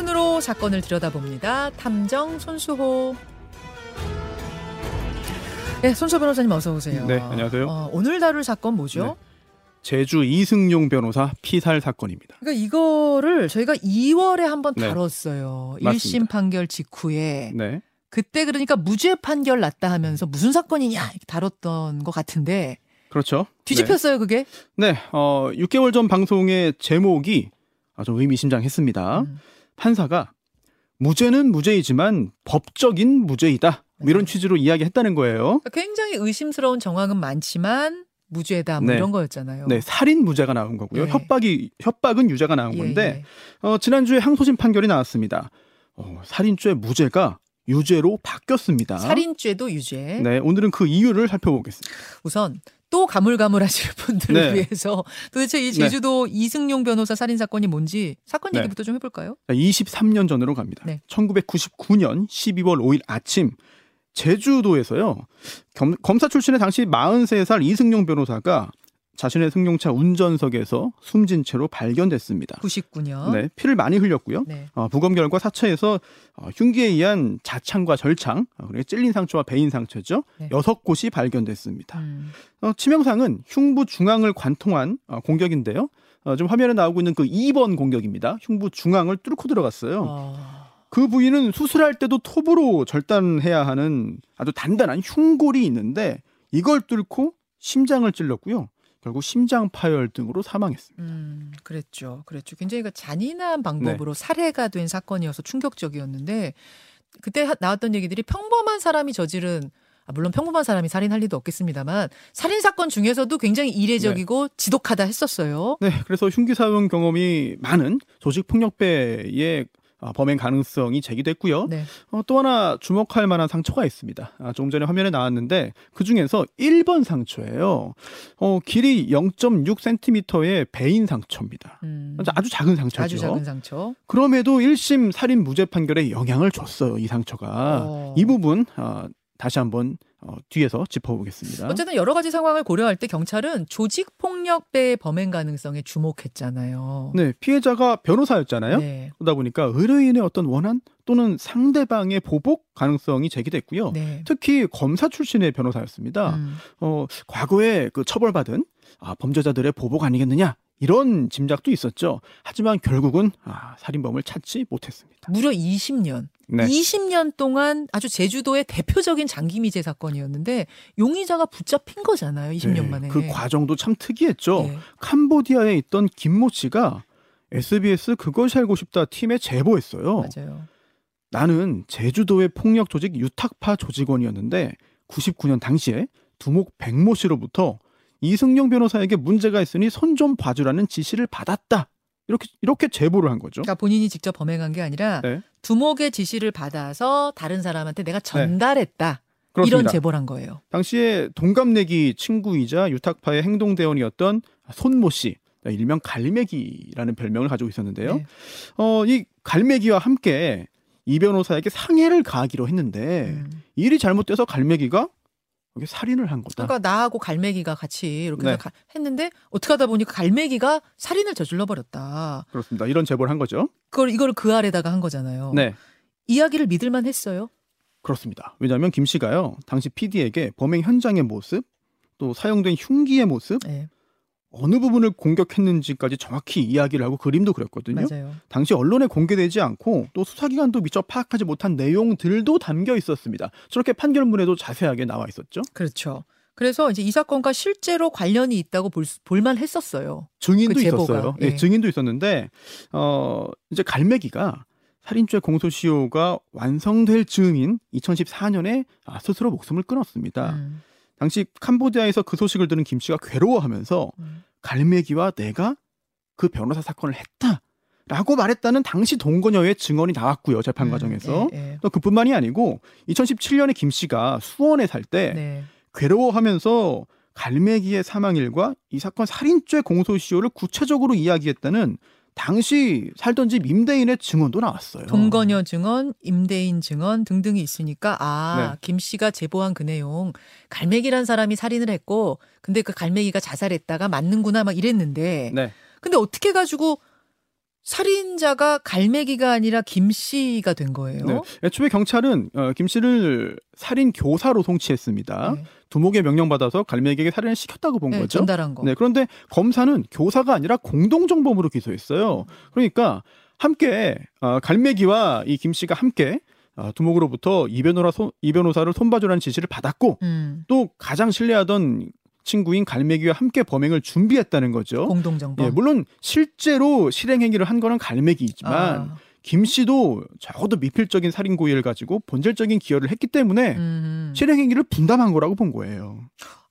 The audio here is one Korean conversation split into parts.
눈으로 사건을 들여다봅니다. 탐정 손수호. 네, 손수 변호사님 어서 오세요. 네, 안녕하세요. 어, 오늘 다룰 사건 뭐죠? 네. 제주 이승용 변호사 피살 사건입니다. 그러니까 이거를 저희가 2월에 한번 네. 다뤘어요. 맞습니다. 1심 판결 직후에. 네. 그때 그러니까 무죄 판결 났다 하면서 무슨 사건이냐 다뤘던 것 같은데 그렇죠. 뒤집혔어요 그게. 네. 네. 어, 6개월 전 방송의 제목이 아주 의미심장했습니다. 음. 판사가 무죄는 무죄이지만 법적인 무죄이다. 뭐 이런 네. 취지로 이야기했다는 거예요. 그러니까 굉장히 의심스러운 정황은 많지만 무죄다 뭐 네. 이런 거였잖아요. 네, 살인 무죄가 나온 거고요. 예. 협박이 협박은 유죄가 나온 예, 건데 예. 어, 지난주에 항소심 판결이 나왔습니다. 어, 살인죄 무죄가 유죄로 바뀌었습니다. 살인죄도 유죄. 네, 오늘은 그 이유를 살펴보겠습니다. 우선 또 가물가물하실 분들을 네. 위해서 도대체 이 제주도 이승용 변호사 살인 사건이 뭔지 사건 네. 얘기부터 좀 해볼까요? 23년 전으로 갑니다. 네. 1999년 12월 5일 아침 제주도에서요. 겸- 검사 출신의 당시 43살 이승용 변호사가 자신의 승용차 운전석에서 숨진 채로 발견됐습니다. 99년. 네, 피를 많이 흘렸고요. 네. 어, 부검 결과 사체에서 어, 흉기에 의한 자창과 절창, 어, 그리고 찔린 상처와 베인 상처죠. 네. 여섯 곳이 발견됐습니다. 음. 어, 치명상은 흉부 중앙을 관통한 어, 공격인데요. 어, 지금 화면에 나오고 있는 그 2번 공격입니다. 흉부 중앙을 뚫고 들어갔어요. 어. 그 부위는 수술할 때도 톱으로 절단해야 하는 아주 단단한 흉골이 있는데 이걸 뚫고 심장을 찔렀고요. 결국 심장 파열 등으로 사망했습니다. 음, 그랬죠. 그랬죠. 굉장히 그 잔인한 네. 방법으로 살해가 된 사건이어서 충격적이었는데 그때 하- 나왔던 얘기들이 평범한 사람이 저지른 아, 물론 평범한 사람이 살인할 리도 없겠습니다만 살인 사건 중에서도 굉장히 이례적이고 지독하다 했었어요. 네, 그래서 흉기 사용 경험이 많은 조직 폭력배의 아, 범행 가능성이 제기됐고요. 네. 어, 또 하나 주목할 만한 상처가 있습니다. 아, 조금 전에 화면에 나왔는데 그 중에서 1번 상처예요. 어, 길이 0.6cm의 베인 상처입니다. 음, 아주 작은 상처죠. 아주 작은 상처. 그럼에도 1심 살인 무죄 판결에 영향을 줬어요. 이 상처가. 어. 이 부분 어, 다시 한번 어, 뒤에서 짚어보겠습니다. 어쨌든 여러 가지 상황을 고려할 때 경찰은 조직 폭력배의 범행 가능성에 주목했잖아요. 네, 피해자가 변호사였잖아요. 네. 그러다 보니까 의뢰인의 어떤 원한 또는 상대방의 보복 가능성이 제기됐고요. 네. 특히 검사 출신의 변호사였습니다. 음. 어, 과거에 그 처벌받은 아, 범죄자들의 보복 아니겠느냐 이런 짐작도 있었죠. 하지만 결국은 아, 살인범을 찾지 못했습니다. 무려 20년. 네. 20년 동안 아주 제주도의 대표적인 장기미제 사건이었는데 용의자가 붙잡힌 거잖아요. 20년 네, 만에. 그 과정도 참 특이했죠. 네. 캄보디아에 있던 김모 씨가 SBS 그것이 알고 싶다 팀에 제보했어요. 맞아요. 나는 제주도의 폭력 조직 유탁파 조직원이었는데 99년 당시에 두목 백모 씨로부터 이승용 변호사에게 문제가 있으니 손 좀 봐주라는 지시를 받았다. 이렇게 이렇게 제보를 한 거죠. 그러니까 본인이 직접 범행한 게 아니라 네. 두목의 지시를 받아서 다른 사람한테 내가 전달했다. 이런 그렇습니다. 제보를 한 거예요. 당시에 동갑내기 친구이자 유탁파의 행동 대원이었던 손모 씨, 일명 갈매기라는 별명을 가지고 있었는데요. 네. 어, 이 갈매기와 함께 이 변호사에게 상해를 가하기로 했는데 음. 일이 잘못돼서 갈매기가 여기 살인을 한 거다. 그러니까 나하고 갈매기가 같이 이렇게 네. 가- 했는데 어떻게 하다 보니까 갈매기가 살인을 저질러 버렸다. 그렇습니다. 이런 제보를 한 거죠. 그걸 이걸 그 아래다가 한 거잖아요. 네, 이야기를 믿을만 했어요. 그렇습니다. 왜냐하면 김 씨가요 당시 PD에게 범행 현장의 모습, 또 사용된 흉기의 모습, 네, 어느 부분을 공격했는지까지 정확히 이야기를 하고 그림도 그렸거든요. 맞아요. 당시 언론에 공개되지 않고 또 수사기관도 미처 파악하지 못한 내용들도 담겨 있었습니다. 저렇게 판결문에도 자세하게 나와 있었죠. 그렇죠. 그래서 이제 이 사건과 실제로 관련이 있다고 볼, 수- 볼만 했었어요. 증인도 그 있었어요. 예. 네, 증인도 있었는데 어 이제 갈매기가 살인죄 공소시효가 완성될 즈음인 2014년에 아, 스스로 목숨을 끊었습니다. 음, 당시 캄보디아에서 그 소식을 들은 김 씨가 괴로워하면서 음. 갈매기와 내가 그 변호사 사건을 했다 라고 말했다는 당시 동거녀의 증언이 나왔고요 재판 음, 과정에서 예, 예. 또 그뿐만이 아니고 2017년에 김 씨가 수원에 살때 네. 괴로워하면서 갈매기의 사망일과 이 사건 살인죄 공소시효를 구체적으로 이야기했다는 당시 살던 집 임대인의 증언도 나왔어요. 동거녀 증언, 임대인 증언 등등이 있으니까 아, 네. 김 씨가 제보한 그 내용 갈매기란 사람이 살인을 했고 근데 그 갈매기가 자살했다가 맞는구나 막 이랬는데 네. 근데 어떻게 가지고 살인자가 갈매기가 아니라 김 씨가 된 거예요. 네. 애초에 경찰은 어, 김 씨를 살인 교사로 송치했습니다. 네. 두목의 명령받아서 갈매기에게 살인을 시켰다고 본 네, 거죠. 전달한 거. 네, 그런데 검사는 교사가 아니라 공동정범으로 기소했어요. 그러니까 함께 어, 갈매기와 이 김 씨가 함께 어, 두목으로부터 이 변호사 손- 이 변호사를 손봐주라는 지시를 받았고 음, 또 가장 신뢰하던 친구인 갈매기와 함께 범행을 준비했다는 거죠. 공동정범. 예, 물론 실제로 실행 행위를 한 거는 갈매기이지만 아, 김 씨도 적어도 미필적인 살인 고의를 가지고 본질적인 기여를 했기 때문에 음. 실행 행위를 분담한 거라고 본 거예요.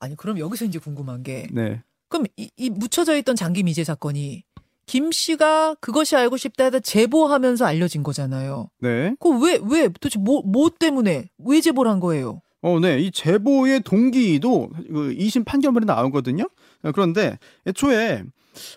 아니 그럼 여기서 이제 궁금한 게 네. 그럼 이, 이 묻혀져 있던 장기 미제 사건이 김 씨가 그것이 알고 싶다 해서 제보하면서 알려진 거잖아요. 네. 그 왜왜 왜, 도대체 뭐, 뭐 때문에 왜 제보를 한 거예요? 어, 네. 이 제보의 동기도 그 2심 판결문에 나오거든요. 어, 그런데 애초에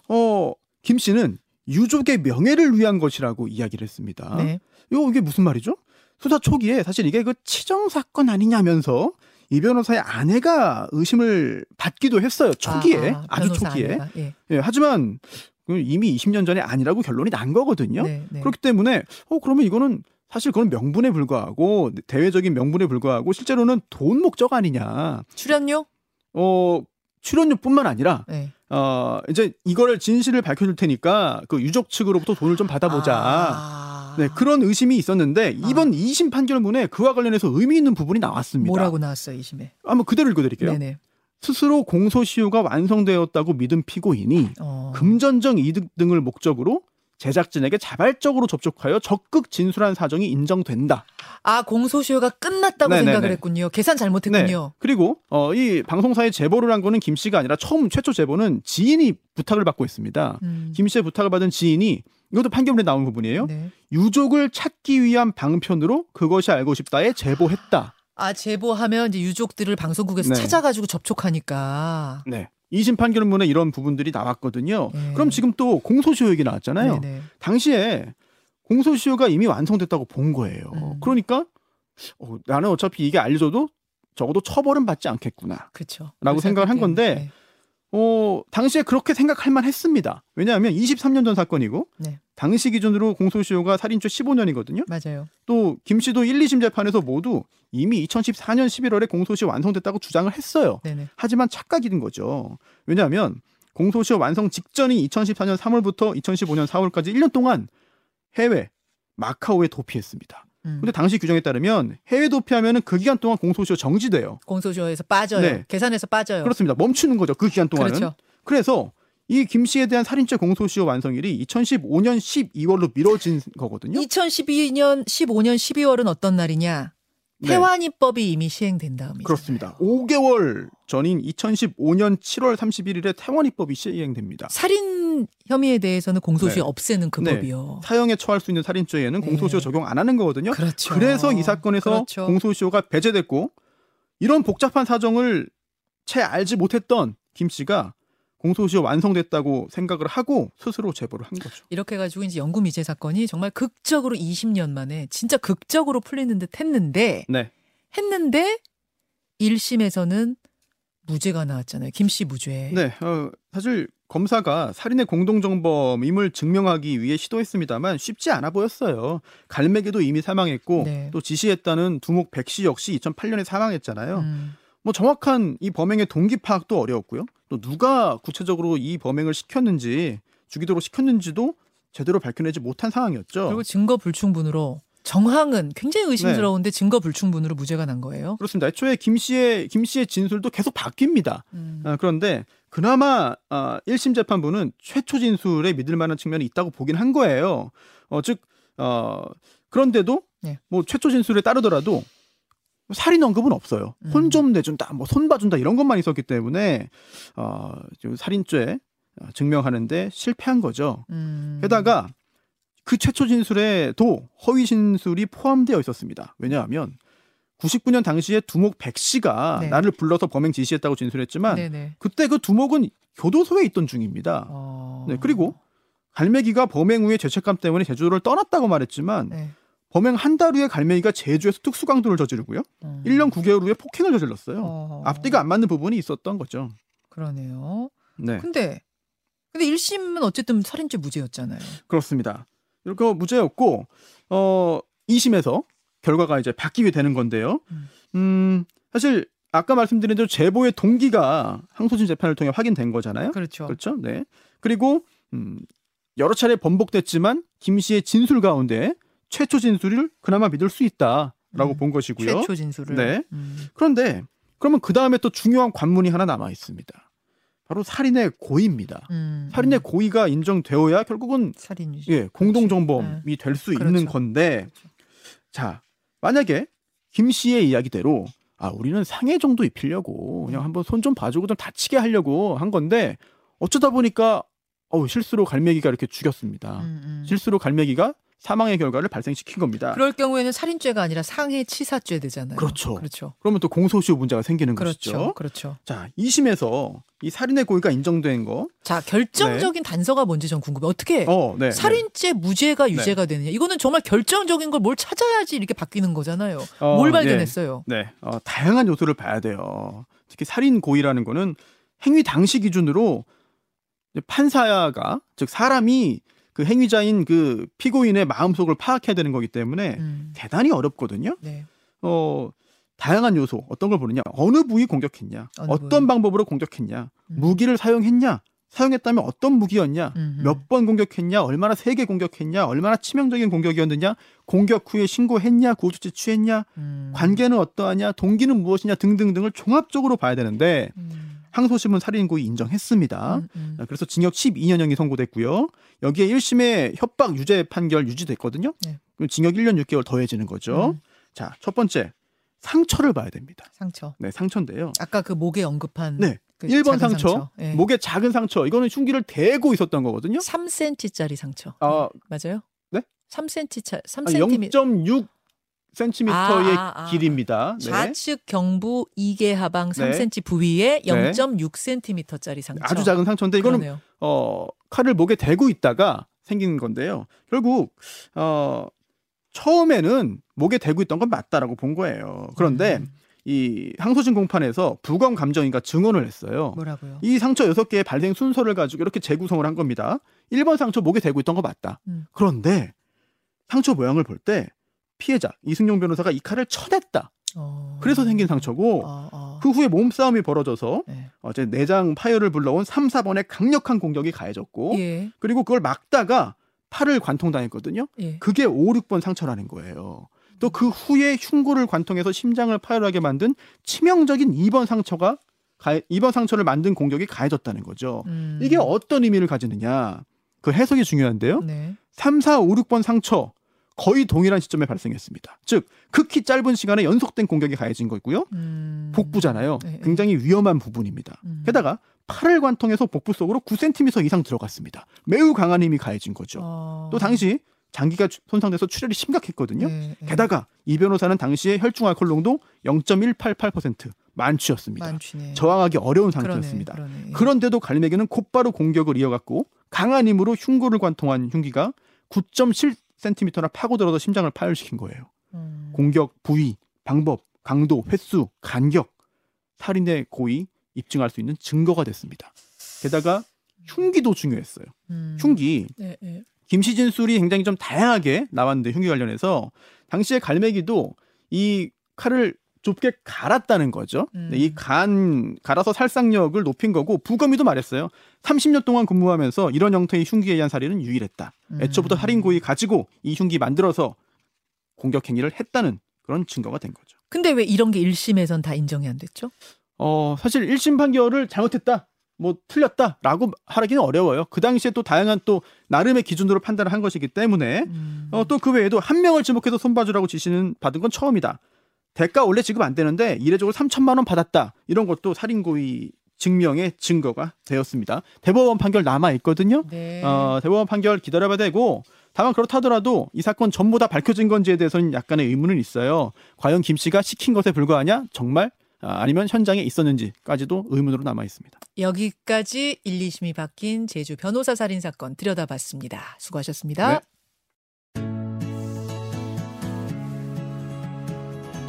어, 김 씨는 유족의 명예를 위한 것이라고 이야기를 했습니다. 네. 이거 이게 무슨 말이죠? 수사 초기에 사실 이게 그 치정 사건 아니냐면서 이 변호사의 아내가 의심을 받기도 했어요. 초기에 아, 아, 주 초기에. 예. 예, 하지만 그 이미 20년 전에 아니라고 결론이 난 거거든요. 네, 네. 그렇기 때문에 어 그러면 이거는 사실 그건 명분에 불과하고 대외적인 명분에 불과하고 실제로는 돈 목적 아니냐. 출연료? 어 출연료뿐만 아니라 네. 어 이제 이거를 진실을 밝혀줄 테니까 그 유족 측으로부터 돈을 좀 받아보자. 아. 네 그런 의심이 있었는데 이번 2심 판결문에 그와 관련해서 의미 있는 부분이 나왔습니다. 뭐라고 나왔어요, 이 심에? 한번 그대로 읽어드릴게요. 네네. 스스로 공소시효가 완성되었다고 믿은 피고인이 어. 금전적 이득 등을 목적으로 제작진에게 자발적으로 접촉하여 적극 진술한 사정이 인정된다. 아 공소시효가 끝났다고 네네네. 생각을 했군요. 계산 잘못했군요. 그리고 어, 이 방송사에 제보를 한 거는 김 씨가 아니라 처음 최초 제보는 지인이 부탁을 받고 있습니다. 음. 김 씨의 부탁을 받은 지인이 이것도 판결문에 나온 부분이에요. 네. 유족을 찾기 위한 방편으로 그것이 알고 싶다에 제보했다. 아 제보하면 이제 유족들을 방송국에서 네. 찾아가지고 접촉하니까. 네. 2심 판결문에 이런 부분들이 나왔거든요. 네. 그럼 지금 또 공소시효 얘기 나왔잖아요. 네네. 당시에 공소시효가 이미 완성됐다고 본 거예요. 음. 그러니까 어, 나는 어차피 이게 알려줘도 적어도 처벌은 받지 않겠구나. 그렇죠. 라고 생각을 한 건데 어, 당시에 그렇게 생각할 만 했습니다. 왜냐하면 23년 전 사건이고 네. 당시 기준으로 공소시효가 살인죄 15년이거든요. 맞아요. 또 김 씨도 1, 2심 재판에서 모두 이미 2014년 11월에 공소시효 완성됐다고 주장을 했어요. 네네. 하지만 착각이 된 거죠. 왜냐하면 공소시효 완성 직전인 2014년 3월부터 2015년 4월까지 1년 동안 해외 마카오에 도피했습니다. 음. 근데 당시 규정에 따르면 해외 도피하면은 그 기간 동안 공소시효 정지돼요. 공소시효에서 빠져요. 네. 계산해서 빠져요. 그렇습니다. 멈추는 거죠. 그 기간 동안은. 그렇죠. 그래서 이 김 씨에 대한 살인죄 공소시효 완성일이 2015년 12월로 미뤄진 거거든요. 2012년 15년 12월은 어떤 날이냐? 네. 태완이법이 이미 시행된 다음이죠. 그렇습니다. 5개월 전인 2015년 7월 31일에 태원 입법이 시행됩니다. 살인 혐의에 대해서는 공소시효 네. 없애는 그 네. 법이요. 사형에 처할 수 있는 살인죄에는 네. 공소시효 적용 안 하는 거거든요. 그렇죠. 그래서 이 사건에서 그렇죠. 공소시효가 배제됐고 이런 복잡한 사정을 채 알지 못했던 김 씨가 공소시효 완성됐다고 생각을 하고 스스로 제보를 한 거죠. 이렇게 해가지고 이제 영구 미제 사건이 정말 극적으로 20년 만에 진짜 극적으로 풀리는 듯 했는데 네. 했는데 1심에서는 무죄가 나왔잖아요. 김 씨 무죄. 네. 어, 사실 검사가 살인의 공동정범임을 증명하기 위해 시도했습니다만 쉽지 않아 보였어요. 갈매기도 이미 사망했고 네. 또 지시했다는 두목 백씨 역시 2008년에 사망했잖아요. 음, 뭐 정확한 이 범행의 동기 파악도 어려웠고요. 또 누가 구체적으로 이 범행을 시켰는지 주기도록 시켰는지도 제대로 밝혀내지 못한 상황이었죠. 그리고 증거 불충분으로 정황은 굉장히 의심스러운데 증거 불충분으로 무죄가 난 거예요. 그렇습니다. 애초에 김 씨의 김 씨의 진술도 계속 바뀝니다. 음. 아, 그런데 그나마 아, 1심 재판부는 최초 진술에 믿을 만한 측면이 있다고 보긴 한 거예요. 어, 즉 어, 그런데도 네. 뭐 최초 진술에 따르더라도 살인 언급은 없어요. 음. 혼좀 내준다, 뭐 손 봐준다 이런 것만 있었기 때문에 어, 좀 살인죄 어, 증명하는데 실패한 거죠. 음. 게다가 그 최초 진술에도 허위 진술이 포함되어 있었습니다. 왜냐하면 99년 당시에 두목 백 씨가 네. 나를 불러서 범행 지시했다고 진술했지만 네네. 그때 그 두목은 교도소에 있던 중입니다. 어. 네, 그리고 갈매기가 범행 후에 죄책감 때문에 제주도를 떠났다고 말했지만 네. 범행 한 달 후에 갈매기가 제주에서 특수강도를 저지르고요. 음. 1년 9개월 후에 폭행을 저질렀어요. 어. 앞뒤가 안 맞는 부분이 있었던 거죠. 그러네요. 네. 근데 근데 1심은 어쨌든 살인죄 무죄였잖아요. 그렇습니다. 이렇게 무죄였고 어 2심에서 결과가 이제 바뀌게 되는 건데요. 음. 음, 사실 아까 말씀드린 대로 제보의 동기가 항소심 재판을 통해 확인된 거잖아요. 그렇죠. 그렇죠. 네. 그리고 음, 여러 차례 번복됐지만 김 씨의 진술 가운데 최초 진술을 그나마 믿을 수 있다라고 음, 본 것이고요. 최초 진술을. 네. 음. 그런데 그러면 그 다음에 또 중요한 관문이 하나 남아 있습니다. 바로 살인의 고의입니다. 음, 살인의 음. 고의가 인정되어야 결국은 살인이죠. 예, 공동정범이 될수 있는 그렇죠. 건데 자 만약에 김 씨의 이야기대로 아 우리는 상해 정도 입히려고 그냥 한번 손 좀 봐주고 좀 다치게 하려고 한 건데 어쩌다 보니까 어우 실수로 갈매기가 이렇게 죽였습니다. 음, 음. 실수로 갈매기가 사망의 결과를 발생시킨 겁니다. 그럴 경우에는 살인죄가 아니라 상해치사죄 되잖아요. 그렇죠. 그렇죠. 그러면 또 공소시효 문제가 생기는 그렇죠. 것이죠. 그렇죠. 자, 2심에서 이 살인의 고의가 인정된 거. 자, 결정적인 단서가 뭔지 전 궁금해. 어떻게 어, 네. 살인죄 무죄가 유죄가 되느냐. 이거는 정말 결정적인 걸 뭘 찾아야지 이렇게 바뀌는 거잖아요. 어, 뭘 예. 발견했어요? 네, 어, 다양한 요소를 봐야 돼요. 특히 살인 고의라는 거는 행위 당시 기준으로 판사가 즉 사람이 그 행위자인 그 피고인의 마음속을 파악해야 되는 거기 때문에 음, 대단히 어렵거든요. 네. 어, 다양한 요소 어떤 걸 보느냐, 어느 부위 공격했냐, 어느 어떤 부위. 방법으로 공격했냐, 음. 무기를 사용했냐, 사용했다면 어떤 무기였냐. 몇 번 공격했냐, 얼마나 세게 공격했냐, 얼마나 치명적인 공격이었느냐, 공격 후에 신고했냐, 구호조치 취했냐, 음. 관계는 어떠하냐, 동기는 무엇이냐 등등등을 종합적으로 봐야 되는데 음. 항소심은 살인고의 인정했습니다. 음, 음. 그래서 징역 12년형이 선고됐고요. 여기에 1심의 협박 유죄 판결 유지됐거든요. 네. 그럼 징역 1년 6개월 더해지는 거죠. 음. 자, 첫 번째 상처를 봐야 됩니다. 상처. 네, 상처인데요. 아까 그 목에 언급한 네, 그 1번 작은 상처, 예. 목에 작은 상처. 이거는 흉기를 대고 있었던 거거든요. 3cm짜리 상처. 아, 맞아요? 네? 3cm 차 아, 3cm 0.6 cm의 아, 아, 아. 길이입니다. 네. 좌측 경부 이계 하방 네. 3cm 부위에 네. 0.6cm짜리 상처. 아주 작은 상처인데 이거는 그러네요. 어, 칼을 목에 대고 있다가 생긴 건데요. 결국 어, 처음에는 목에 대고 있던 건 맞다라고 본 거예요. 그런데 음, 이 항소심 공판에서 부검 감정인가 증언을 했어요. 뭐라고요? 이 상처 6개의 발생 순서를 가지고 이렇게 재구성을 한 겁니다. 1번 상처 목에 대고 있던 거 맞다. 음. 그런데 상처 모양을 볼때 피해자 이승용 변호사가 이 칼을 쳐냈다. 어. 그래서 생긴 상처고 어, 어. 그 후에 몸싸움이 벌어져서 네. 어제 내장 파열을 불러온 3, 4번의 강력한 공격이 가해졌고 예. 그리고 그걸 막다가 팔을 관통당했거든요. 예. 그게 5, 6번 상처라는 거예요. 또 그 후에 흉골을 관통해서 심장을 파열하게 만든 치명적인 2번 상처가 가해, 2번 상처를 만든 공격이 가해졌다는 거죠. 음. 이게 어떤 의미를 가지느냐? 그 해석이 중요한데요. 네. 3, 4, 5, 6번 상처 거의 동일한 시점에 발생했습니다. 즉 극히 짧은 시간에 연속된 공격이 가해진 거고요. 음. 복부잖아요. 네, 네. 굉장히 위험한 부분입니다. 음. 게다가 팔을 관통해서 복부 속으로 9cm 이상 들어갔습니다. 매우 강한 힘이 가해진 거죠. 어. 또 당시 장기가 주- 손상돼서 출혈이 심각했거든요. 네, 네. 게다가 이 변호사는 당시에 혈중 알코올 농도 0.188% 만취였습니다. 만취네. 저항하기 어려운 그러네, 상태였습니다. 그러네. 예. 그런데도 갈매기는 곧바로 공격을 이어갔고 강한 힘으로 흉골을 관통한 흉기가 9.7cm나 파고들어서 심장을 파열시킨 거예요. 음. 공격 부위, 방법, 강도, 횟수, 간격, 살인의 고의 입증할 수 있는 증거가 됐습니다. 게다가 흉기도 중요했어요. 음. 흉기 네, 네. 김씨 진술이 굉장히 좀 다양하게 나왔는데 흉기 관련해서 당시에 갈매기도 이 칼을 좁게 갈았다는 거죠. 음. 이 간 갈아서 살상력을 높인 거고 부검이도 말했어요. 30년 동안 근무하면서 이런 형태의 흉기에 의한 살인은 유일했다. 음. 애초부터 살인 고의 가지고 이 흉기 만들어서 공격 행위를 했다는 그런 증거가 된 거죠. 근데 왜 이런 게 1심에선 다 인정이 안 됐죠? 어, 사실 1심 판결을 잘못했다. 뭐 틀렸다라고 하기는 어려워요. 그 당시에 또 다양한 또 나름의 기준으로 판단을 한 것이기 때문에 음. 어, 또 그 외에도 한 명을 지목해서 손봐주라고 지시는 받은 건 처음이다. 대가 원래 지급 안 되는데 이례적으로 3천만 원 받았다. 이런 것도 살인고의 증명의 증거가 되었습니다. 대법원 판결 남아 있거든요. 네. 어, 대법원 판결 기다려봐야 되고 다만 그렇다 하더라도 이 사건 전부 다 밝혀진 건지에 대해서는 약간의 의문은 있어요. 과연 김 씨가 시킨 것에 불과하냐? 정말 아, 아니면 현장에 있었는지까지도 의문으로 남아 있습니다. 여기까지 1, 2심이 바뀐 제주 변호사 살인 사건 들여다봤습니다. 수고하셨습니다. 네.